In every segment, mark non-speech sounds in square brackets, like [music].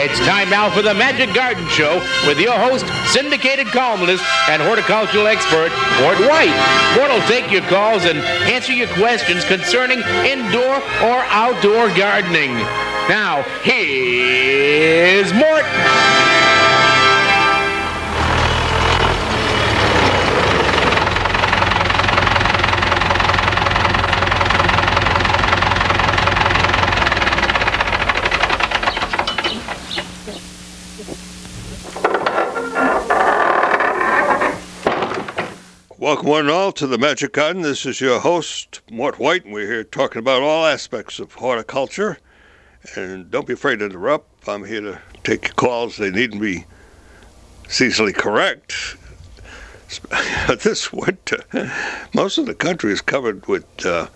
It's time now for the Magic Garden Show with your host, syndicated columnist, and horticultural expert, Mort White. Mort will take your calls and answer your questions concerning indoor or outdoor gardening. Now, here's Mort. Welcome one and all to the Magic Garden. This is your host, Mort White, and we're here talking about all aspects of horticulture. And don't be afraid to interrupt. I'm here to take your calls. They needn't be seasonally correct. [laughs] this winter, most of the country is covered with uh,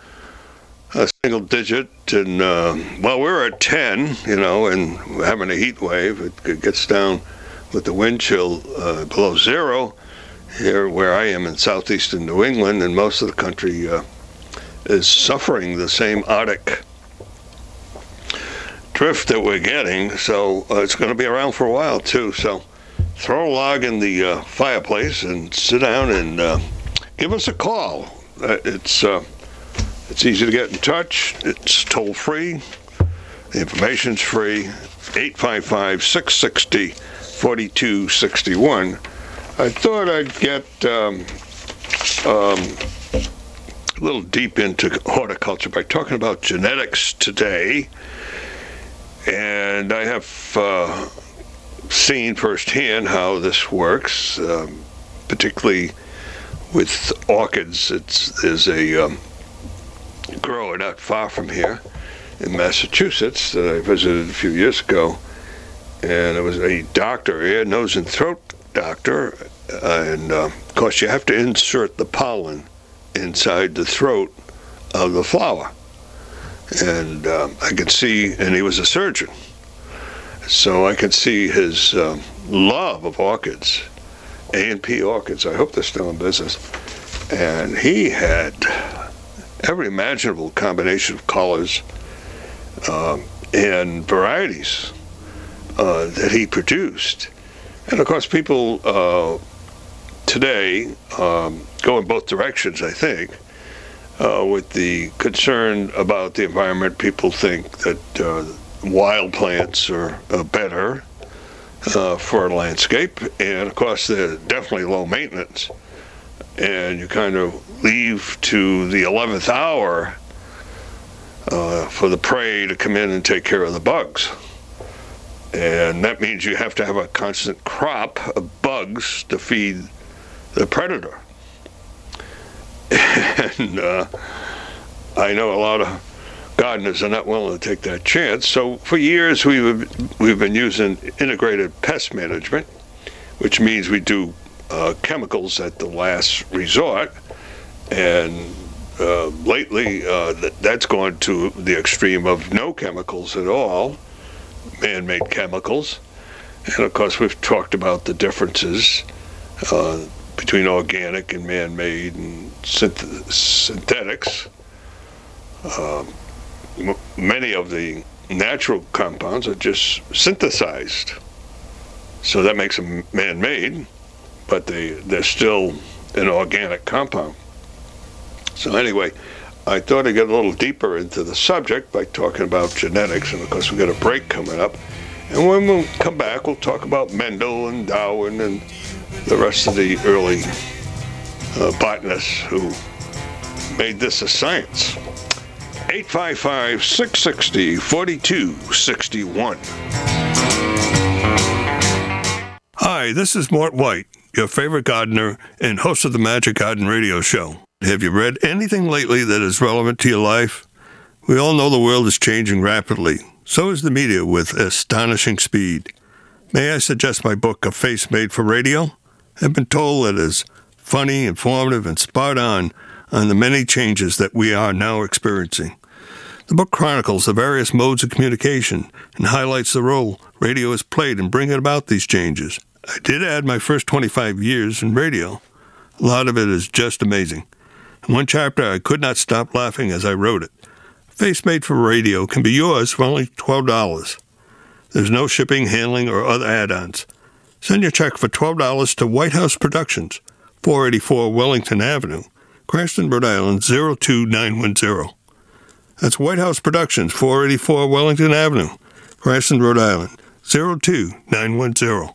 a single digit, and uh, well, we're at 10, you know, and having a heat wave. It gets down with the wind chill uh, below zero here where I am in southeastern New England, and most of the country uh, is suffering the same Arctic drift that we're getting. So uh, it's going to be around for a while too. So throw a log in the uh, fireplace and sit down and uh, give us a call. Uh, it's uh, it's easy to get in touch. It's toll free. The information's free. 855 660 4261. I thought I'd get um, um, a little deep into horticulture by talking about genetics today. And I have uh, seen firsthand how this works, um, particularly with orchids. It's, there's a um, grower not far from here in Massachusetts that I visited a few years ago. And it was a doctor, ear, nose, and throat doctor, and uh, of course you have to insert the pollen inside the throat of the flower. And uh, I could see, and he was a surgeon, so I could see his uh, love of orchids, A and P orchids. I hope they're still in business. And he had every imaginable combination of colors um, and varieties uh, that he produced and of course, people uh, today um, go in both directions, I think. Uh, with the concern about the environment, people think that uh, wild plants are uh, better uh, for a landscape, and of course, they're definitely low maintenance. And you kind of leave to the 11th hour uh, for the prey to come in and take care of the bugs. And that means you have to have a constant crop of bugs to feed the predator. [laughs] And uh, I know a lot of gardeners are not willing to take that chance. So for years we've we've been using integrated pest management, which means we do uh, chemicals at the last resort, and uh, lately uh, th- that's gone to the extreme of no chemicals at all man-made chemicals. And of course, we've talked about the differences uh, between organic and man-made and synth- synthetics. Uh, m- many of the natural compounds are just synthesized, so that makes them man-made, but they they're still an organic compound. So anyway, I thought I'd get a little deeper into the subject by talking about genetics, and of course, we've got a break coming up. And when we come back, we'll talk about Mendel and Darwin and the rest of the early uh, botanists who made this a science. 855 660 4261. Hi, this is Mort White, your favorite gardener and host of the Magic Garden Radio Show. Have you read anything lately that is relevant to your life? We all know the world is changing rapidly. So is the media with astonishing speed. May I suggest my book, A Face Made for Radio? I've been told it is funny, informative, and spot on on the many changes that we are now experiencing. The book chronicles the various modes of communication and highlights the role radio has played in bringing about these changes. I did add my first 25 years in radio. A lot of it is just amazing. In one chapter, I could not stop laughing as I wrote it. Face Made for Radio can be yours for only $12. There's no shipping, handling, or other add ons. Send your check for $12 to White House Productions, 484 Wellington Avenue, Cranston, Rhode Island 02910. That's White House Productions, 484 Wellington Avenue, Cranston, Rhode Island 02910.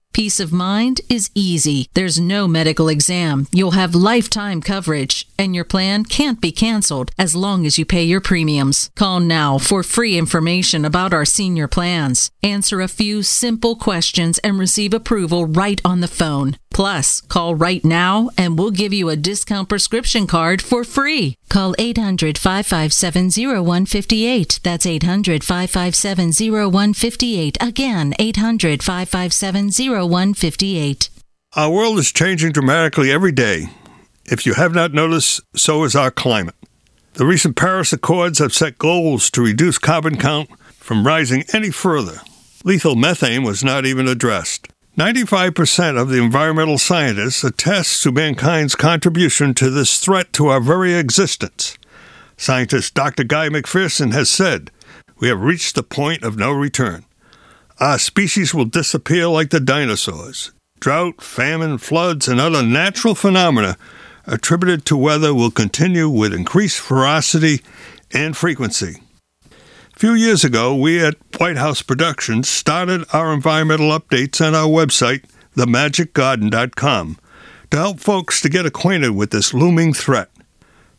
Peace of mind is easy. There's no medical exam. You'll have lifetime coverage, and your plan can't be canceled as long as you pay your premiums. Call now for free information about our senior plans. Answer a few simple questions and receive approval right on the phone. Plus, call right now and we'll give you a discount prescription card for free. Call 800 557 0158. That's 800 557 0158. Again, 800 557 0158. Our world is changing dramatically every day. If you have not noticed, so is our climate. The recent Paris Accords have set goals to reduce carbon count from rising any further. Lethal methane was not even addressed. 95% of the environmental scientists attest to mankind's contribution to this threat to our very existence. Scientist Dr. Guy McPherson has said, We have reached the point of no return. Our species will disappear like the dinosaurs. Drought, famine, floods, and other natural phenomena attributed to weather will continue with increased ferocity and frequency few years ago, we at White House Productions started our environmental updates on our website, themagicgarden.com, to help folks to get acquainted with this looming threat.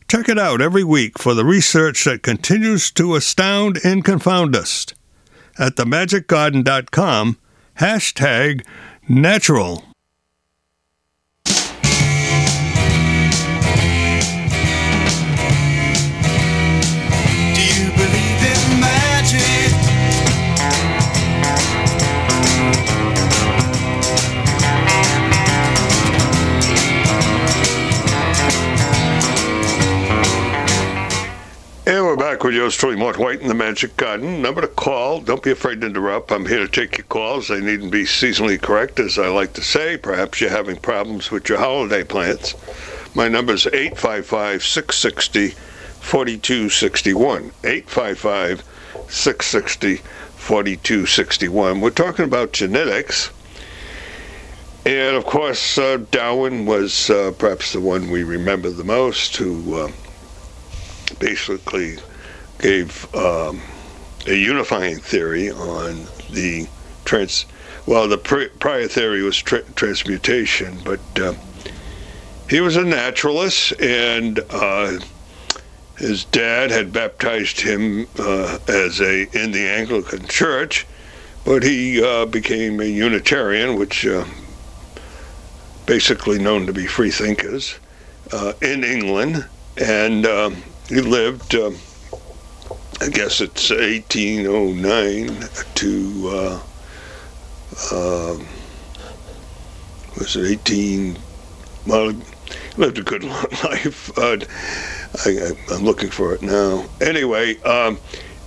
Check it out every week for the research that continues to astound and confound us. At themagicgarden.com, hashtag natural. Back with yours truly, Mort White in the Magic Garden. Number to call. Don't be afraid to interrupt. I'm here to take your calls. They needn't be seasonally correct, as I like to say. Perhaps you're having problems with your holiday plans. My number is 855 660 4261. 855 660 4261. We're talking about genetics. And of course, uh, Darwin was uh, perhaps the one we remember the most who. Uh, basically gave um, a unifying theory on the trans. Well, the prior theory was tra- transmutation, but uh, he was a naturalist, and uh, his dad had baptized him uh, as a in the Anglican Church, but he uh, became a Unitarian, which uh, basically known to be free thinkers uh, in England, and um, he lived, uh, I guess it's 1809 to, uh, uh, was it 18, well, lived a good [laughs] life. Uh, I, am looking for it now. Anyway, um,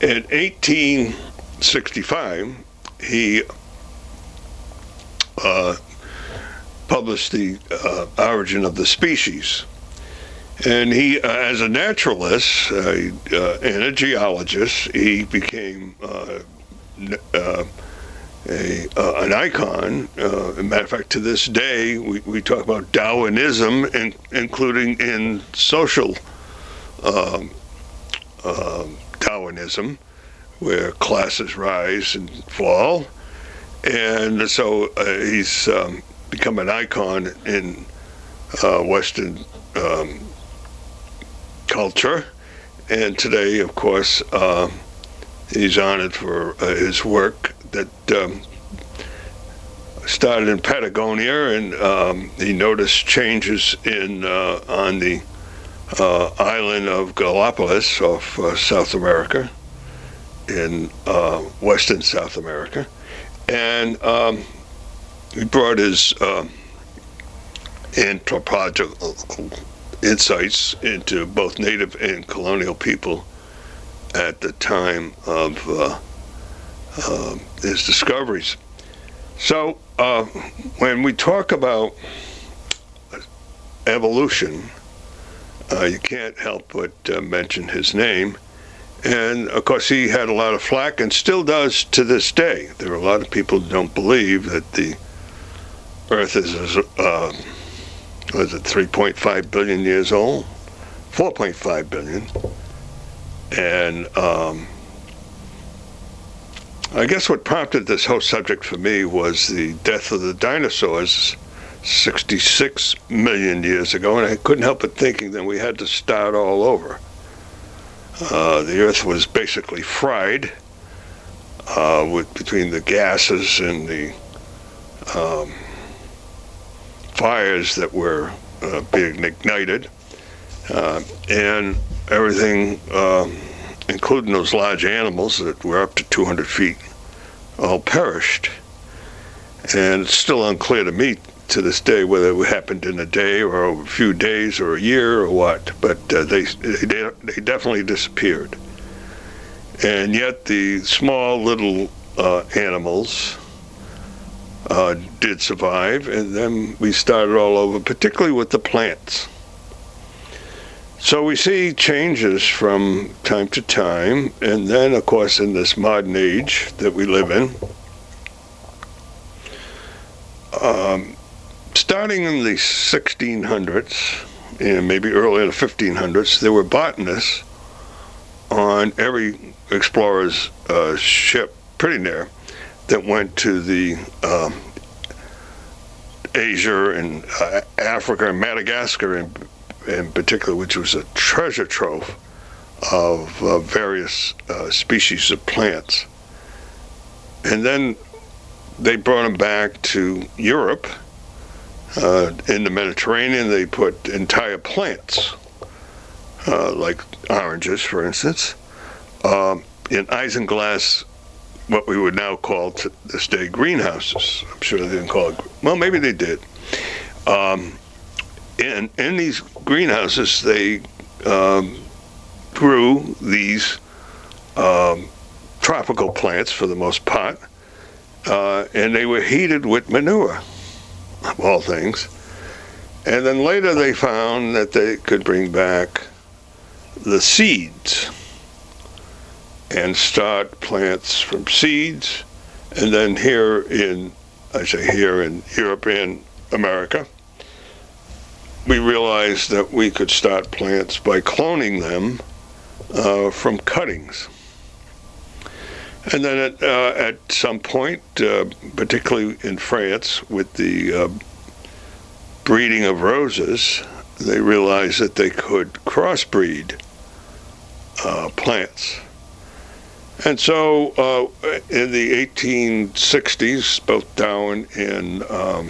in 1865, he uh, published the uh, Origin of the Species and he, uh, as a naturalist uh, uh, and a geologist, he became uh, uh, a, uh, an icon. a matter of fact, to this day, we, we talk about Darwinism, in, including in social um, um Darwinism, where classes rise and fall. And so he's um, become an icon in Western um, culture, and today, of course, uh, he's honored for uh, his work that um, started in Patagonia, and um, he noticed changes in uh, on the uh, island of Galapagos off uh, South America, in uh, western South America, and um, he brought his uh, anthropological insights into both native and colonial people at the time of uh, uh, his discoveries. So, uh, when we talk about evolution, uh, you can't help but uh, mention his name. And of course, he had a lot of flack and still does to this day. There are a lot of people who don't believe that the Earth is, uh, was it 3.5 billion years old? 4.5 billion. And um, I guess what prompted this whole subject for me was the death of the dinosaurs 66 million years ago, and I couldn't help but thinking that we had to start all over. Uh, the Earth was basically fried uh, with between the gases and the um, fires that were uh, being ignited, uh, and everything, um, including those large animals that were up to 200 feet, all perished. And it's still unclear to me to this day whether it happened in a day or a few days or a year or what, but uh, they, they, they definitely disappeared. And yet the small little uh, animals uh, did survive, and then we started all over, particularly with the plants. So we see changes from time to time, and then, of course, in this modern age that we live in, um, starting in the 1600s and maybe early in the 1500s, there were botanists on every explorer's uh, ship, pretty near, that went to the um, Asia and uh, Africa and Madagascar in, in particular, which was a treasure trove of uh, various species of plants. And then they brought them back to Europe. Uh, in the Mediterranean, they put entire plants, uh, like oranges, for instance, um, in isinglass what we would now call to this day greenhouses. I'm sure they didn't call it. Well, maybe they did. Um, in in these greenhouses, they um, grew these um, tropical plants for the most part, uh, and they were heated with manure, of all things. And then later they found that they could bring back the seeds and start plants from seeds. And then here in, I say here in Europe and America, we realized that we could start plants by cloning them uh, from cuttings. And then at, uh, at some point, uh, particularly in France, with the uh, breeding of roses, they realized that they could crossbreed uh, plants. And so uh, in the 1860s, both Darwin and um,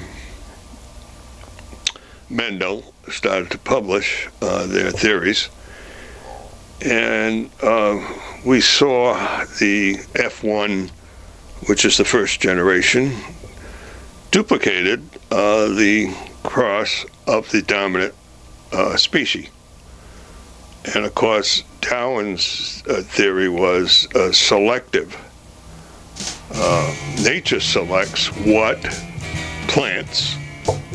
Mendel started to publish uh, their theories. And uh, we saw the F1, which is the first generation, duplicated uh, the cross of the dominant uh, species. And of course, Darwin's uh, theory was uh, selective. Uh, nature selects what plants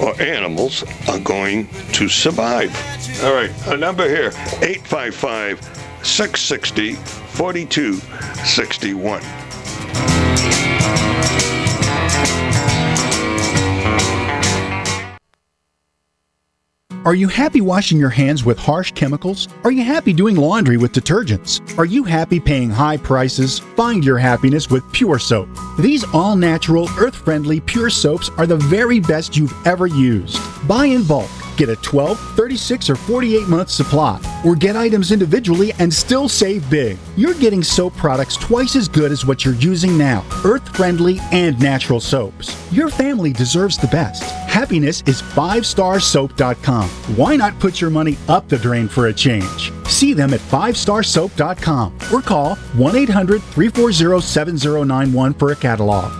or animals are going to survive. All right, a number here 855 660 4261. Are you happy washing your hands with harsh chemicals? Are you happy doing laundry with detergents? Are you happy paying high prices? Find your happiness with Pure Soap. These all natural, earth friendly Pure Soaps are the very best you've ever used. Buy in bulk Get a 12, 36, or 48 month supply, or get items individually and still save big. You're getting soap products twice as good as what you're using now earth friendly and natural soaps. Your family deserves the best. Happiness is 5starsoap.com. Why not put your money up the drain for a change? See them at 5starsoap.com or call 1 800 340 7091 for a catalog.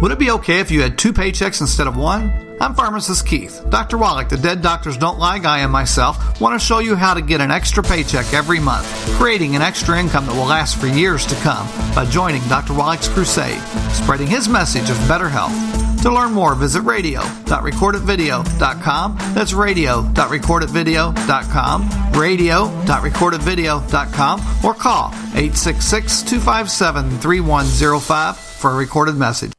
Would it be okay if you had two paychecks instead of one? I'm pharmacist Keith. Dr. Wallach, the Dead Doctors Don't Lie guy, and myself want to show you how to get an extra paycheck every month, creating an extra income that will last for years to come by joining Dr. Wallach's crusade, spreading his message of better health. To learn more, visit radio.recordedvideo.com. That's radio.recordedvideo.com, radio.recordedvideo.com, or call 866 257 3105 for a recorded message.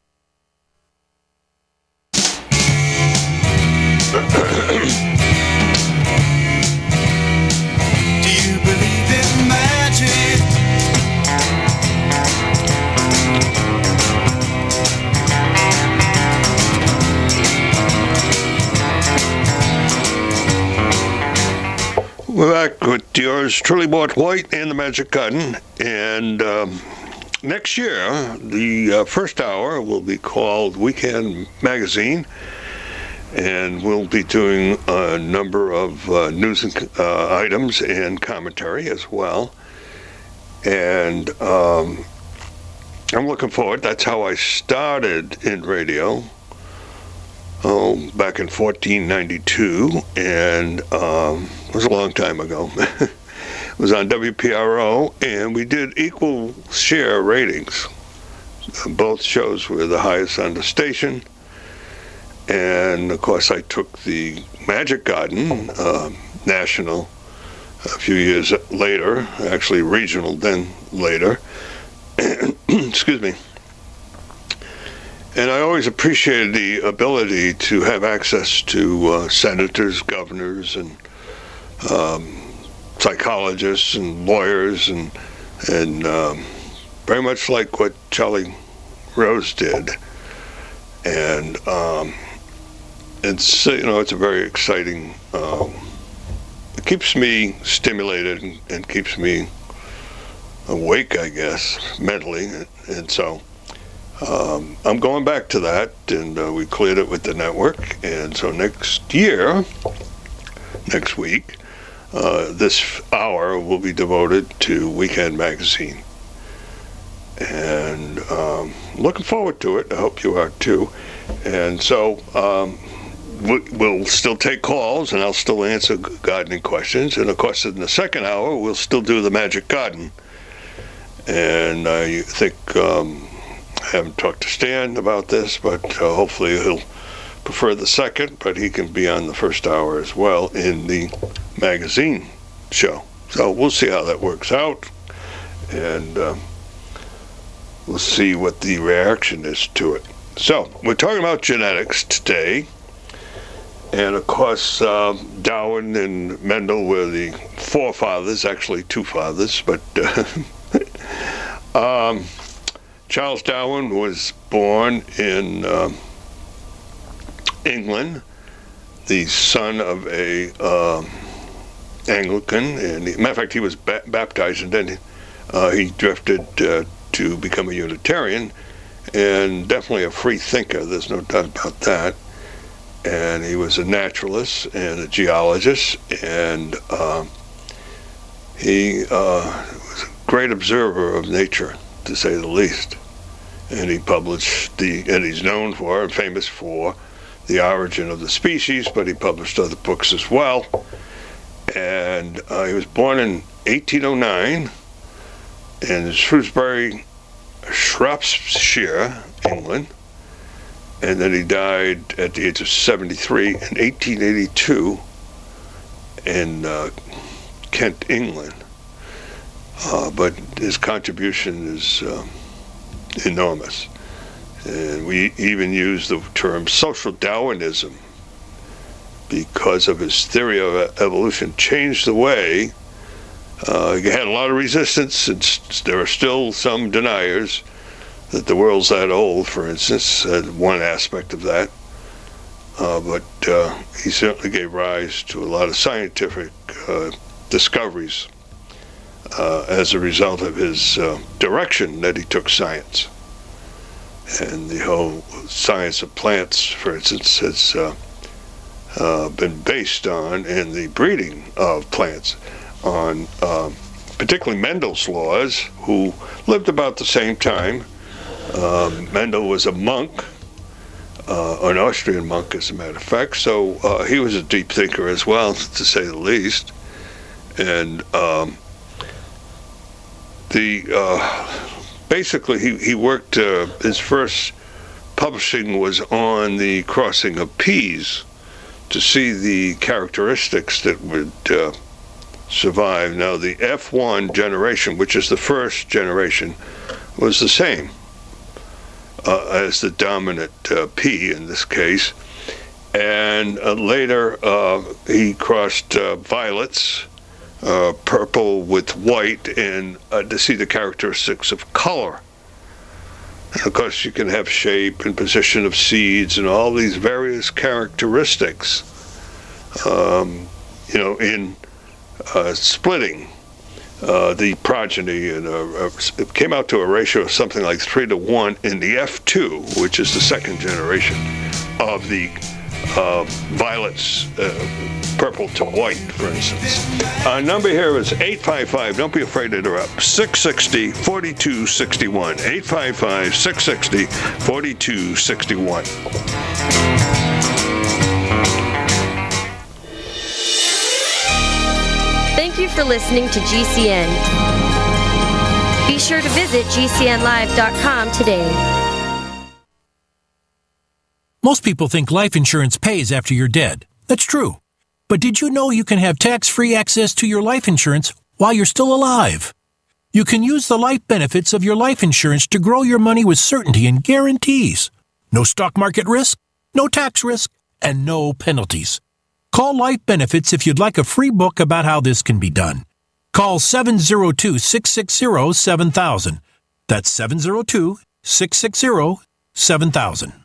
With yours truly, Mort White and the Magic Garden. And um, next year, the uh, first hour will be called Weekend Magazine. And we'll be doing a number of uh, news and, uh, items and commentary as well. And um, I'm looking forward. That's how I started in radio. Back in 1492, and um, it was a long time ago. [laughs] it was on WPRO, and we did equal share ratings. Both shows were the highest on the station, and of course, I took the Magic Garden uh, national a few years later, actually regional then later. [coughs] Excuse me. And I always appreciated the ability to have access to uh, senators, governors, and um, psychologists and lawyers, and and um, very much like what Charlie Rose did. And um, it's you know it's a very exciting. Um, it keeps me stimulated and, and keeps me awake, I guess, mentally, and so. Um, I'm going back to that, and uh, we cleared it with the network. And so next year, next week, uh, this hour will be devoted to Weekend Magazine. And um, looking forward to it. I hope you are too. And so um, we- we'll still take calls, and I'll still answer gardening questions. And of course, in the second hour, we'll still do the Magic Garden. And I think. Um, haven't talked to Stan about this, but uh, hopefully he'll prefer the second, but he can be on the first hour as well in the magazine show. So we'll see how that works out, and uh, we'll see what the reaction is to it. So we're talking about genetics today, and of course uh, Darwin and Mendel were the forefathers, actually two fathers, but. Uh, [laughs] um, Charles Darwin was born in uh, England, the son of a uh, Anglican, and matter of fact, he was ba- baptized, and then uh, he drifted uh, to become a Unitarian, and definitely a free thinker. There's no doubt about that. And he was a naturalist and a geologist, and uh, he uh, was a great observer of nature to say the least. And he published the, and he's known for and famous for the origin of the species, but he published other books as well. And uh, he was born in 1809 in Shrewsbury, Shropshire, England. And then he died at the age of 73 in 1882 in uh, Kent, England. Uh, but his contribution is um, enormous. And we even use the term social Darwinism because of his theory of evolution changed the way. Uh, he had a lot of resistance, and there are still some deniers that the world's that old, for instance, uh, one aspect of that. Uh, but uh, he certainly gave rise to a lot of scientific uh, discoveries uh, as a result of his uh, direction that he took science. And the whole science of plants, for instance, has uh, uh been based on, in the breeding of plants, on um, particularly Mendel's laws, who lived about the same time. Um, Mendel was a monk, uh, an Austrian monk, as a matter of fact, so uh, he was a deep thinker as well, [laughs] to say the least. And um, the uh, basically he he worked uh, his first publishing was on the crossing of peas to see the characteristics that would uh, survive. Now the F1 generation, which is the first generation, was the same uh, as the dominant uh, P in this case. And uh, later, he crossed violets uh, purple with white and uh, to see the characteristics of color. Of course, you can have shape and position of seeds and all these various characteristics, um, you know, in uh, splitting uh, the progeny. And uh, it came out to a ratio of something like three to one in the F2, which is the second generation of the uh, violets, uh, purple to white, for instance. Our number here is 855, don't be afraid to interrupt, 660 4261. 855 660 4261. Thank you for listening to GCN. Be sure to visit GCNlive.com today. Most people think life insurance pays after you're dead. That's true. But did you know you can have tax free access to your life insurance while you're still alive? You can use the life benefits of your life insurance to grow your money with certainty and guarantees. No stock market risk, no tax risk, and no penalties. Call Life Benefits if you'd like a free book about how this can be done. Call 702 660 7000. That's 702 660 7000.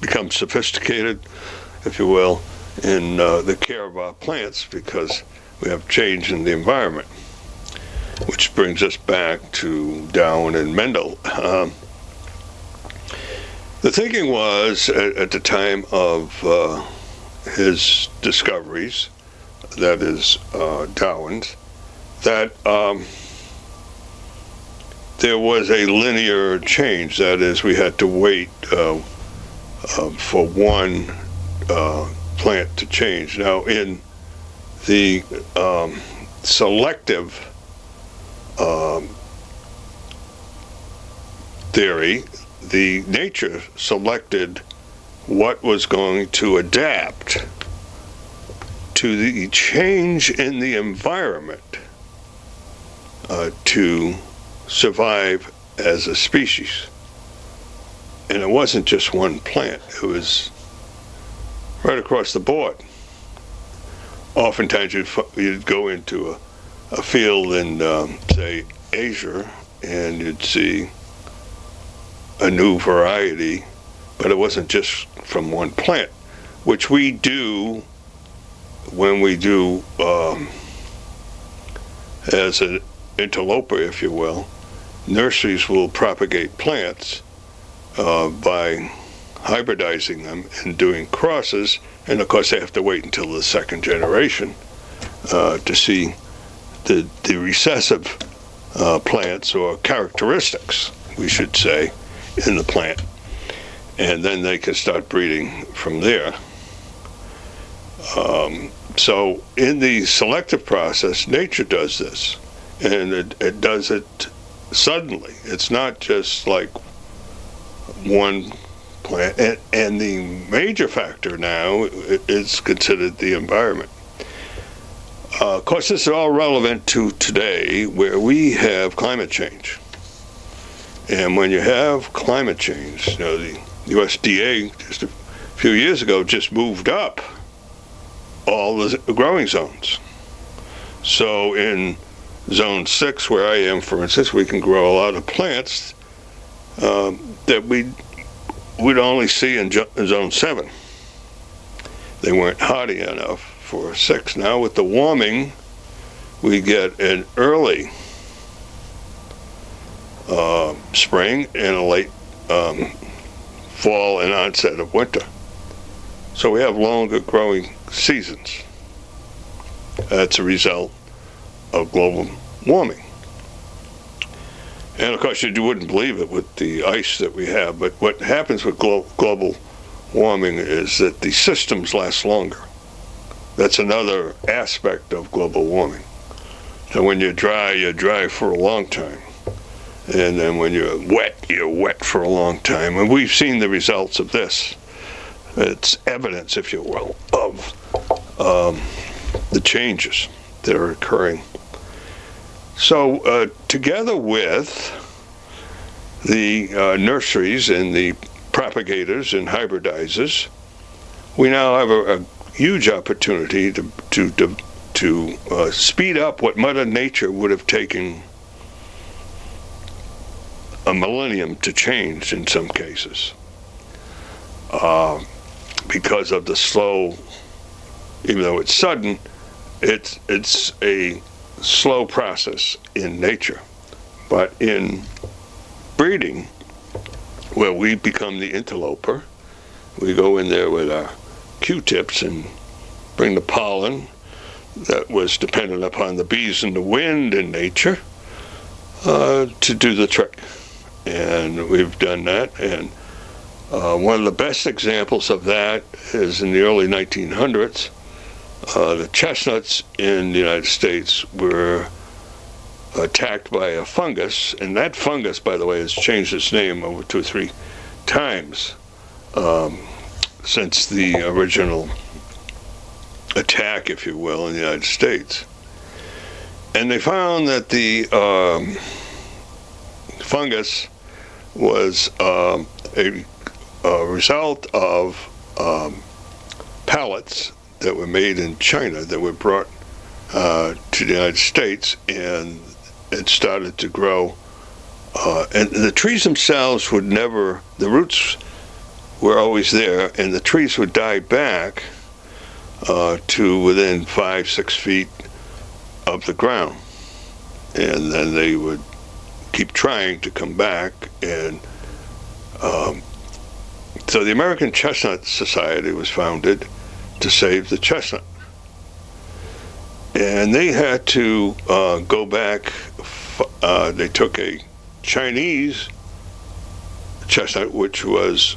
become sophisticated, if you will, in uh, the care of our plants because we have change in the environment. Which brings us back to Darwin and Mendel. Um, the thinking was at, at the time of uh, his discoveries, that is uh, Darwin's, that um, there was a linear change. That is, we had to wait uh, uh, for one uh, plant to change. Now, in the um, selective um, theory, the nature selected what was going to adapt to the change in the environment uh, to survive as a species. And it wasn't just one plant, it was right across the board. Oftentimes you'd, you'd go into a, a field in, um, say, Asia, and you'd see a new variety, but it wasn't just from one plant, which we do when we do um, as an interloper, if you will. Nurseries will propagate plants uh, by hybridizing them and doing crosses, and of course they have to wait until the second generation uh, to see the, the recessive uh, plants or characteristics, we should say, in the plant. And then they can start breeding from there. Um, so, in the selective process, nature does this, and it, it does it suddenly. It's not just like one plant. And, and the major factor now is considered the environment. Uh, of course, this is all relevant to today where we have climate change. And when you have climate change, you know, the USDA just a few years ago just moved up all the growing zones. So in zone six, where I am, for instance, we can grow a lot of plants um, that we would only see in zone seven. They weren't hardy enough for six. Now with the warming, we get an early uh, spring and a late um, fall and onset of winter. So we have longer growing seasons. That's a result of global warming. And of course, you wouldn't believe it with the ice that we have, but what happens with glo- global warming is that the systems last longer. That's another aspect of global warming. So when you're dry, you're dry for a long time. And then when you're wet, you're wet for a long time. And we've seen the results of this. It's evidence, if you will, of um, the changes that are occurring. So, uh, together with the uh, nurseries and the propagators and hybridizers, we now have a, a huge opportunity to to to, to uh, speed up what Mother Nature would have taken a millennium to change in some cases, uh, because of the slow. Even though it's sudden, it's it's a slow process in nature. But in breeding, where we become the interloper, we go in there with our Q-tips and bring the pollen that was dependent upon the bees and the wind in nature uh, to do the trick. And we've done that. And uh, one of the best examples of that is in the early 1900s uh, the chestnuts in the United States were attacked by a fungus, and that fungus, by the way, has changed its name over two or three times um, since the original attack, if you will, in the United States. And they found that the um, fungus was um, a, a, result of um, pellets that were made in China that were brought uh, to the United States, and it started to grow. Uh, and the trees themselves would never, the roots were always there, and the trees would die back uh, to within five, six feet of the ground. And then they would keep trying to come back. And um, so the American Chestnut Society was founded to save the chestnut. And they had to uh, go back, uh, they took a Chinese chestnut, which was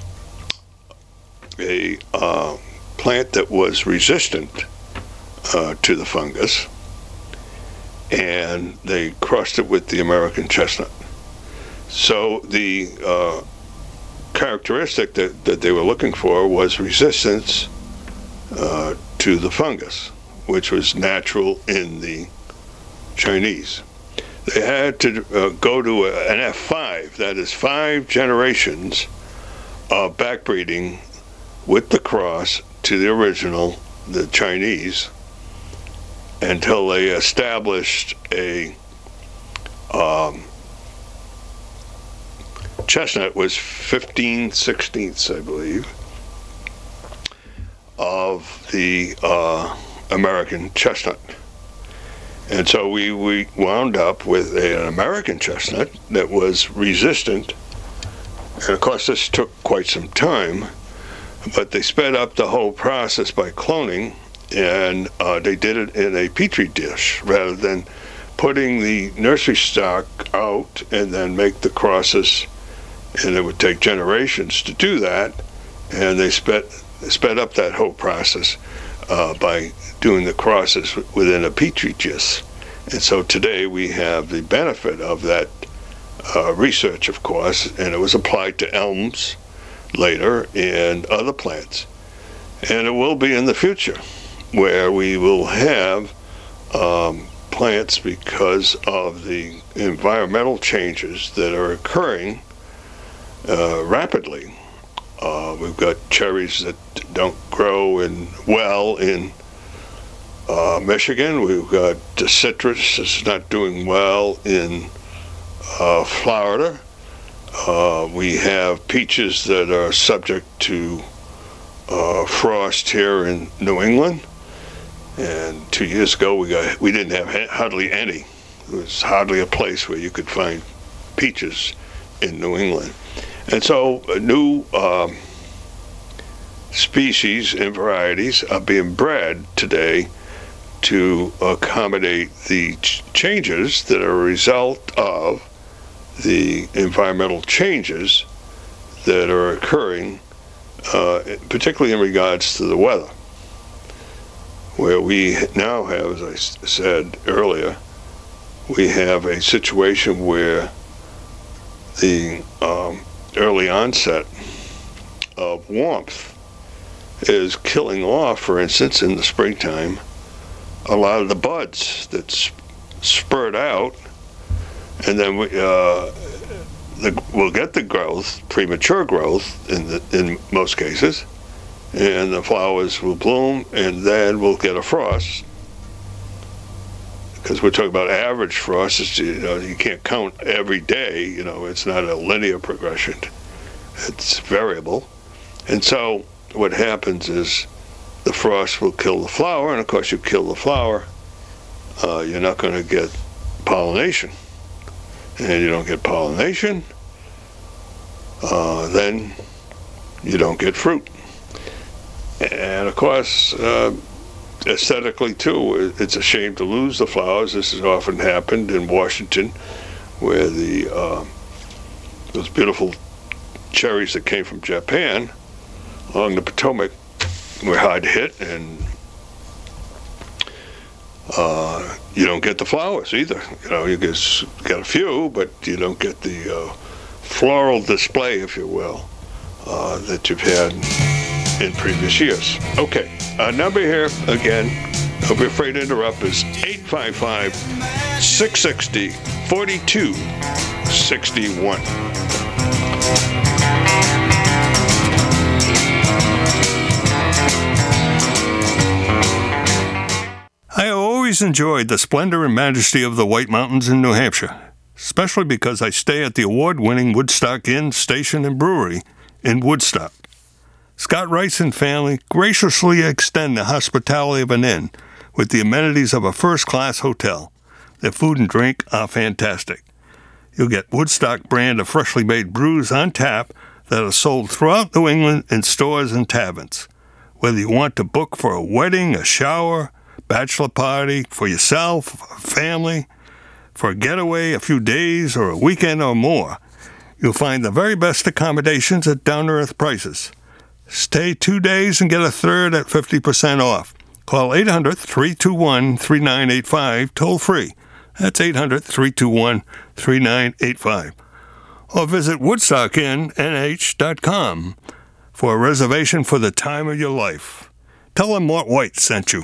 a uh, plant that was resistant uh, to the fungus, and they crossed it with the American chestnut. So the uh, characteristic that, that they were looking for was resistance uh, to the fungus, which was natural in the Chinese. They had to uh, go to a, an F5, that is five generations of backbreeding with the cross to the original, the Chinese, until they established a um, chestnut was 15 sixteenths, I believe, of the uh, American chestnut. And so we, we wound up with a, an American chestnut that was resistant. And of course, this took quite some time but they sped up the whole process by cloning, and uh, they did it in a petri dish rather than putting the nursery stock out and then make the crosses. And it would take generations to do that, and they sped sped up that whole process uh, by doing the crosses within a petri dish. And so today we have the benefit of that uh, research, of course, and it was applied to elms later and other plants. And it will be in the future where we will have um, plants because of the environmental changes that are occurring uh, rapidly. Uh, we've got cherries that don't grow in well in uh, Michigan. We've got citrus that's not doing well in uh, Florida. Uh, we have peaches that are subject to uh, frost here in New England. And two years ago, we got we didn't have hardly any. It was hardly a place where you could find peaches in New England. And so, uh, new um, species and varieties are being bred today to accommodate the ch- changes that are a result of the environmental changes that are occurring, uh, particularly in regards to the weather, where we now have, as I said earlier, we have a situation where the um, early onset of warmth is killing off, for instance, in the springtime, a lot of the buds that sp- spurt out and then we, uh, the, we'll get the growth, premature growth in the, in most cases, and the flowers will bloom, and then we'll get a frost. Because we're talking about average frost, it's, you, know, you can't count every day. You know, it's not a linear progression; it's variable. And so, what happens is the frost will kill the flower, and of course, you kill the flower, uh, you're not going to get pollination and you don't get pollination, uh, then you don't get fruit. And of course, uh, aesthetically too, it's a shame to lose the flowers. This has often happened in Washington, where the uh, those beautiful cherries that came from Japan along the Potomac were hard hit, and uh, you don't get the flowers either. You know, you get, get a few, but you don't get the uh, floral display, if you will, uh, that you've had in previous years. Okay, our number here, again, don't be afraid to interrupt, is 855 660 4261. I always enjoyed the splendor and majesty of the White Mountains in New Hampshire, especially because I stay at the award winning Woodstock Inn, Station, and Brewery in Woodstock. Scott Rice and family graciously extend the hospitality of an inn with the amenities of a first class hotel. Their food and drink are fantastic. You'll get Woodstock brand of freshly made brews on tap that are sold throughout New England in stores and taverns. Whether you want to book for a wedding, a shower, bachelor party, for yourself, a family, for a getaway, a few days, or a weekend or more, you'll find the very best accommodations at down to earth prices. Stay two days and get a third at 50% off. Call 800 321 3985 toll free. That's 800 321 3985. Or visit WoodstockInnNH.com for a reservation for the time of your life. Tell them Mort White sent you.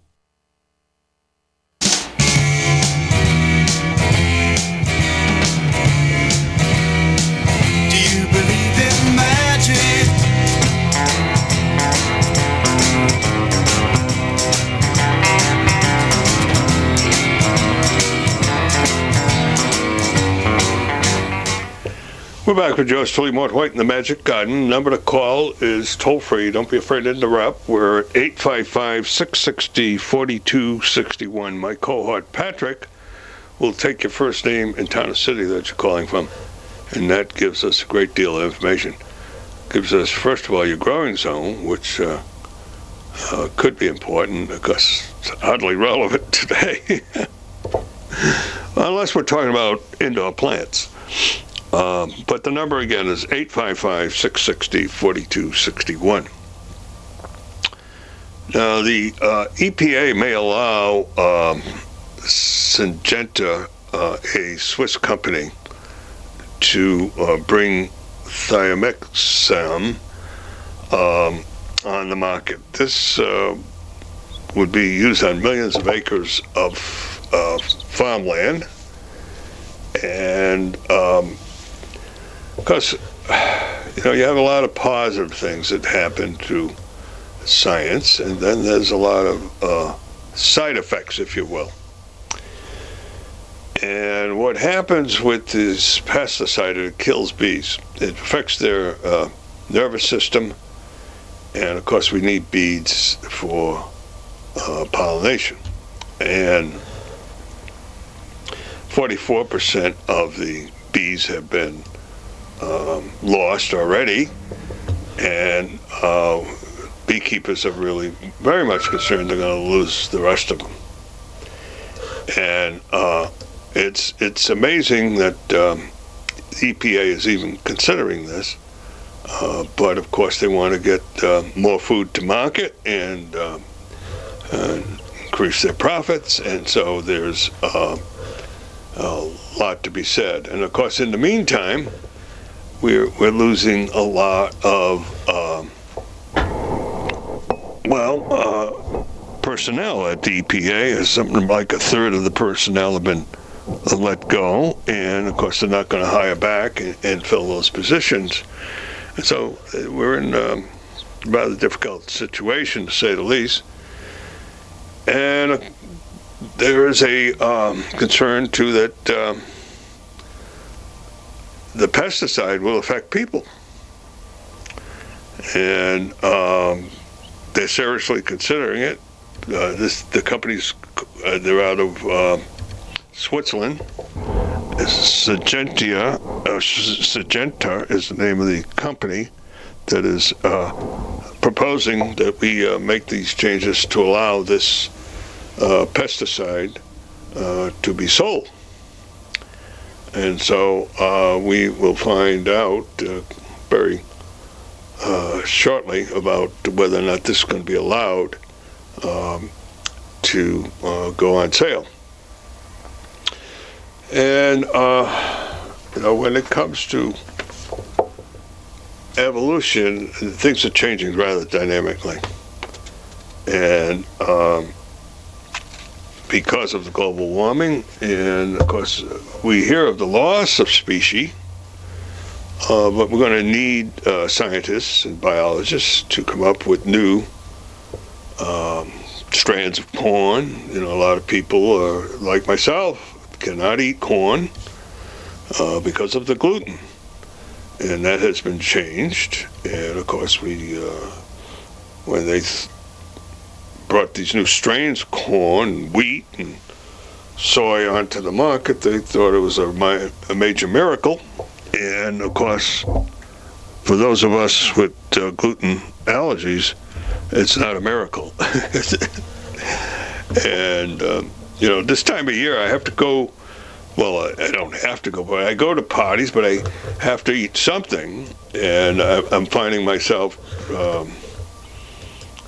We're back with yours truly Mort White in the Magic Garden. Number to call is toll free. Don't be afraid to interrupt. We're at 855 660 4261. My cohort Patrick will take your first name and town or city that you're calling from, and that gives us a great deal of information. Gives us, first of all, your growing zone, which uh, uh, could be important because it's hardly relevant [laughs] today. [laughs] Unless we're talking about indoor plants. Um, but the number again is 855 660 4261. Now, the uh, EPA may allow um, Syngenta, uh, a Swiss company, to uh, bring thiamethoxam um, on the market. This uh, would be used on millions of acres of uh, farmland. And um, because [sighs] you know you have a lot of positive things that happen to science, and then there's a lot of uh, side effects, if you will. And what happens with this pesticide, it kills bees. It affects their uh, nervous system, and of course, we need bees for uh, pollination. And 44% of the bees have been um, lost already, and uh, beekeepers are really very much concerned they're going to lose the rest of them. And uh, it's it's amazing that um, EPA is even considering this. Uh, but of course, they want to get uh, more food to market and uh, uh, increase their profits, and so there's uh, a lot to be said. And of course, in the meantime, we're we're losing a lot of um, well uh, personnel at the EPA. Something like a third of the personnel have been let go, and of course, they're not going to hire back and, and fill those positions. And so uh, we're in um, a rather difficult situation, to say the least. And uh, there is a um, concern, too, that um, the pesticide will affect people. And um, they're seriously considering it. Uh, this the company's uh, they're out of uh, Switzerland. Syngenta, uh, Syngenta is the name of the company that is uh, proposing that we uh, make these changes to allow this uh, pesticide to be sold. And so uh, we will find out very shortly about whether or not this is going to be allowed um, to go on sale. And, uh, you know, when it comes to evolution, things are changing rather dynamically. And um, because of the global warming, and of course, we hear of the loss of species, uh, but we're going to need uh, scientists and biologists to come up with new um, strands of corn. You know, a lot of people are like myself cannot eat corn uh, because of the gluten. And that has been changed. And of course, we, uh, when they th- brought these new strains of corn, wheat, and soy onto the market, they thought it was a, my, a major miracle. And of course, for those of us with uh, gluten allergies, it's not a miracle. [laughs] and um, you know, this time of year I have to go. Well, I don't have to go, but I go to parties, but I have to eat something, and I, am finding myself um,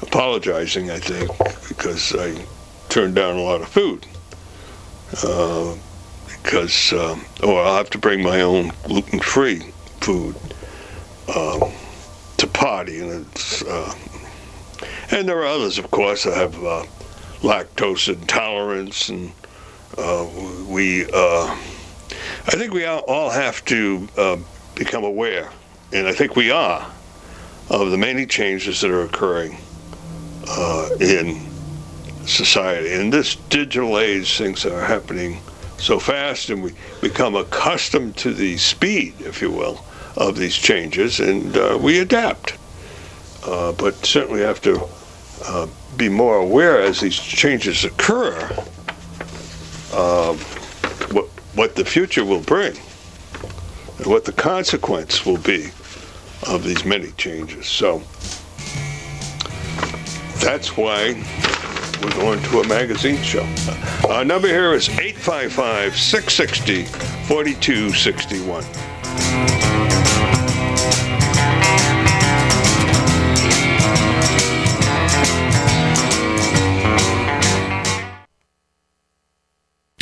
apologizing. I think because I turned down a lot of food. Uh, because, um, or I'll have to bring my own gluten-free food um, to party, and it's, uh, and there are others, of course. I have uh, lactose intolerance, and uh, we, uh, I think we all have to uh, become aware, and I think we are, of the many changes that are occurring uh, in society. In this digital age, things are happening so fast, and we become accustomed to the speed, if you will, of these changes, and uh, we adapt. Uh, but certainly have to be more aware as these changes occur uh, what, what the future will bring and what the consequence will be of these many changes. So that's why we're going to a magazine show. Our number here is 855 660 4261.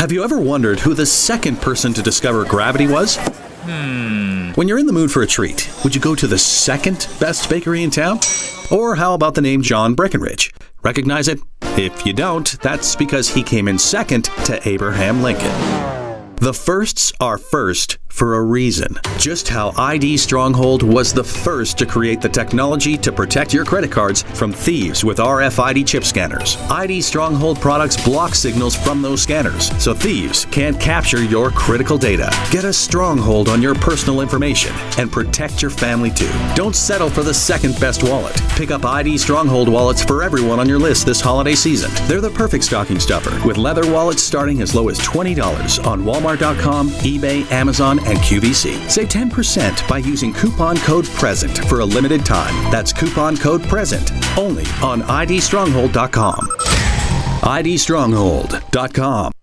Have you ever wondered who the second person to discover gravity was? Hmm. When you're in the mood for a treat, would you go to the second best bakery in town? Or how about the name John Breckinridge? Recognize it? If you don't, that's because he came in second to Abraham Lincoln. The firsts are first for a reason. Just how ID Stronghold was the first to create the technology to protect your credit cards from thieves with RFID chip scanners. ID Stronghold products block signals from those scanners, so thieves can't capture your critical data. Get a stronghold on your personal information and protect your family too. Don't settle for the second best wallet. Pick up ID Stronghold wallets for everyone on your list this holiday season. They're the perfect stocking stuffer, with leather wallets starting as low as $20 on EBay, Amazon, and QVC. Save 10% by using coupon code PRESENT for a limited time. That's coupon code PRESENT only on IDStronghold.com. IDStronghold.com.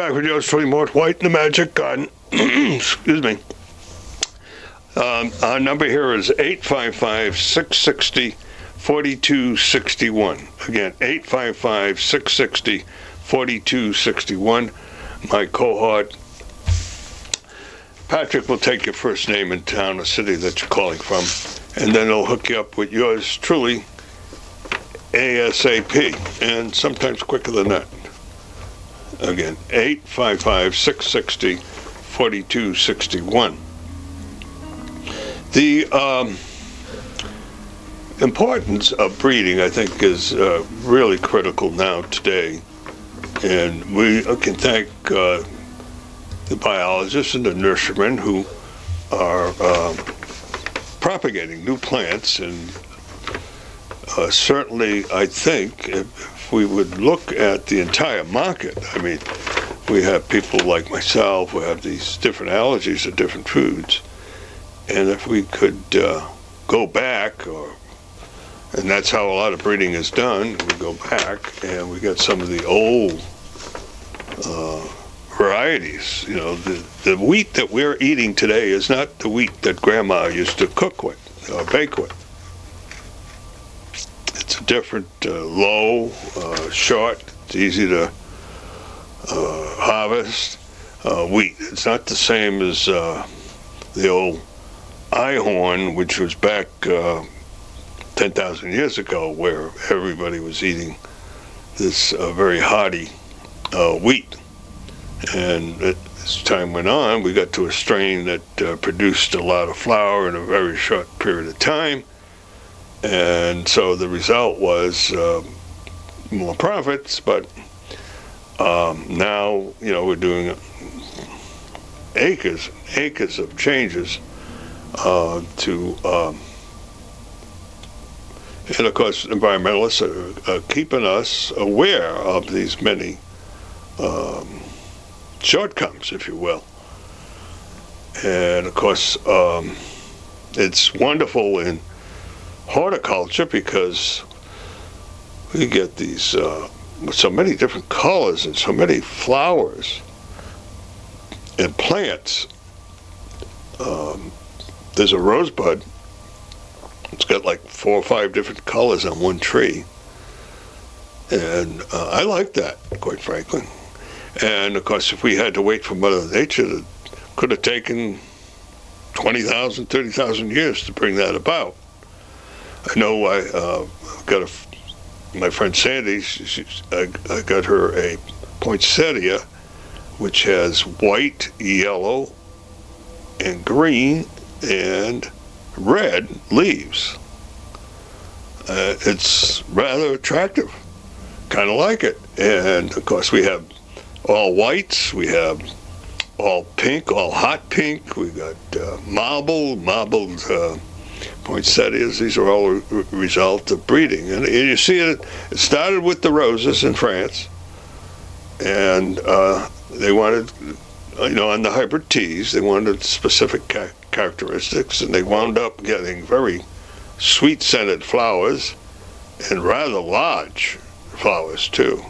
back with yours truly, Mort White, and the Magic Garden. [clears throat] Excuse me. Um, our number here is 855 660 4261. Again, 855 660 4261. My cohort, Patrick, will take your first name and town or city that you're calling from, and then he'll hook you up with yours truly ASAP, and sometimes quicker than that. Again, 855 660 4261. The um, importance of breeding, I think, is uh, really critical now today. And we can thank uh, the biologists and the nurserymen who are uh, propagating new plants. And uh, certainly, I think, if we would look at the entire market, I mean, we have people like myself who have these different allergies to different foods. And if we could uh, go back, or and that's how a lot of breeding is done, we go back and we got some of the old uh, varieties. You know, the, the wheat that we're eating today is not the wheat that Grandma used to cook with or bake with. It's a different, uh, low, uh, short, it's easy to uh, harvest uh, wheat. It's not the same as uh, the old einkorn, which was back uh, 10,000 years ago, where everybody was eating this very hardy wheat. And as time went on, we got to a strain that produced a lot of flour in a very short period of time. And so the result was uh, more profits, but um, now, you know, we're doing acres, acres of changes uh, to, um, and of course, environmentalists are, are keeping us aware of these many um, shortcomings, if you will. And of course, um, it's wonderful in horticulture because we get these uh, so many different colors and so many flowers and plants. Um, there's a rosebud It's got like four or five different colors on one tree. And uh, I like that, quite frankly. And of course, if we had to wait for Mother Nature, it could have taken 20,000, 30,000 years to bring that about. I know I uh, got a, my friend Sandy, she, she, I, I got her a poinsettia, which has white, yellow, and green, and red leaves. Uh, it's rather attractive, kind of like it. And of course, we have all whites, we have all pink, all hot pink. We got uh, marble, marbled uh, poinsettias. These are all a result of breeding. And, you see it, it started with the roses in France, and uh, they wanted, you know, on the hybrid teas, they wanted specific ca- characteristics, and they wound up getting very sweet scented flowers and rather large flowers, too.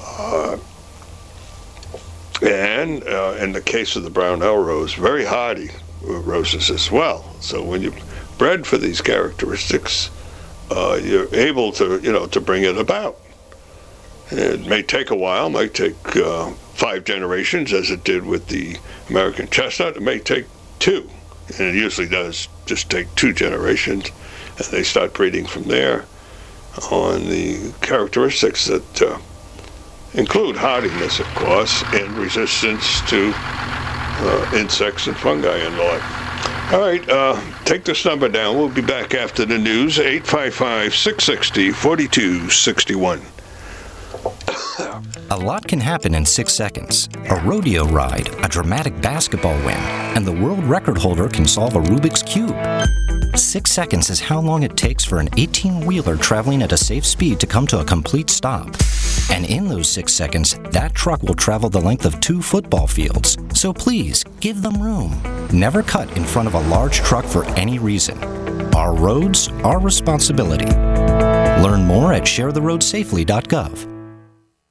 Uh, and uh, in the case of the Brownell rose, very hardy roses as well. So when you bred for these characteristics, uh, you're able to, you know, to bring it about. It may take a while, might take uh, five generations, as it did with the American chestnut. It may take two, and it usually does just take two generations, and they start breeding from there on the characteristics that uh, include hardiness, of course, and resistance to uh, insects and fungi and the like. All right, uh, take this number down. We'll be back after the news, 855 660 4261. A lot can happen in six seconds. A rodeo ride, a dramatic basketball win, and the world record holder can solve a Rubik's Cube. Six seconds is how long it takes for an 18 wheeler traveling at a safe speed to come to a complete stop. And in those six seconds, that truck will travel the length of two football fields. So please, give them room. Never cut in front of a large truck for any reason. Our roads, our responsibility. Learn more at sharetheroadsafely.gov.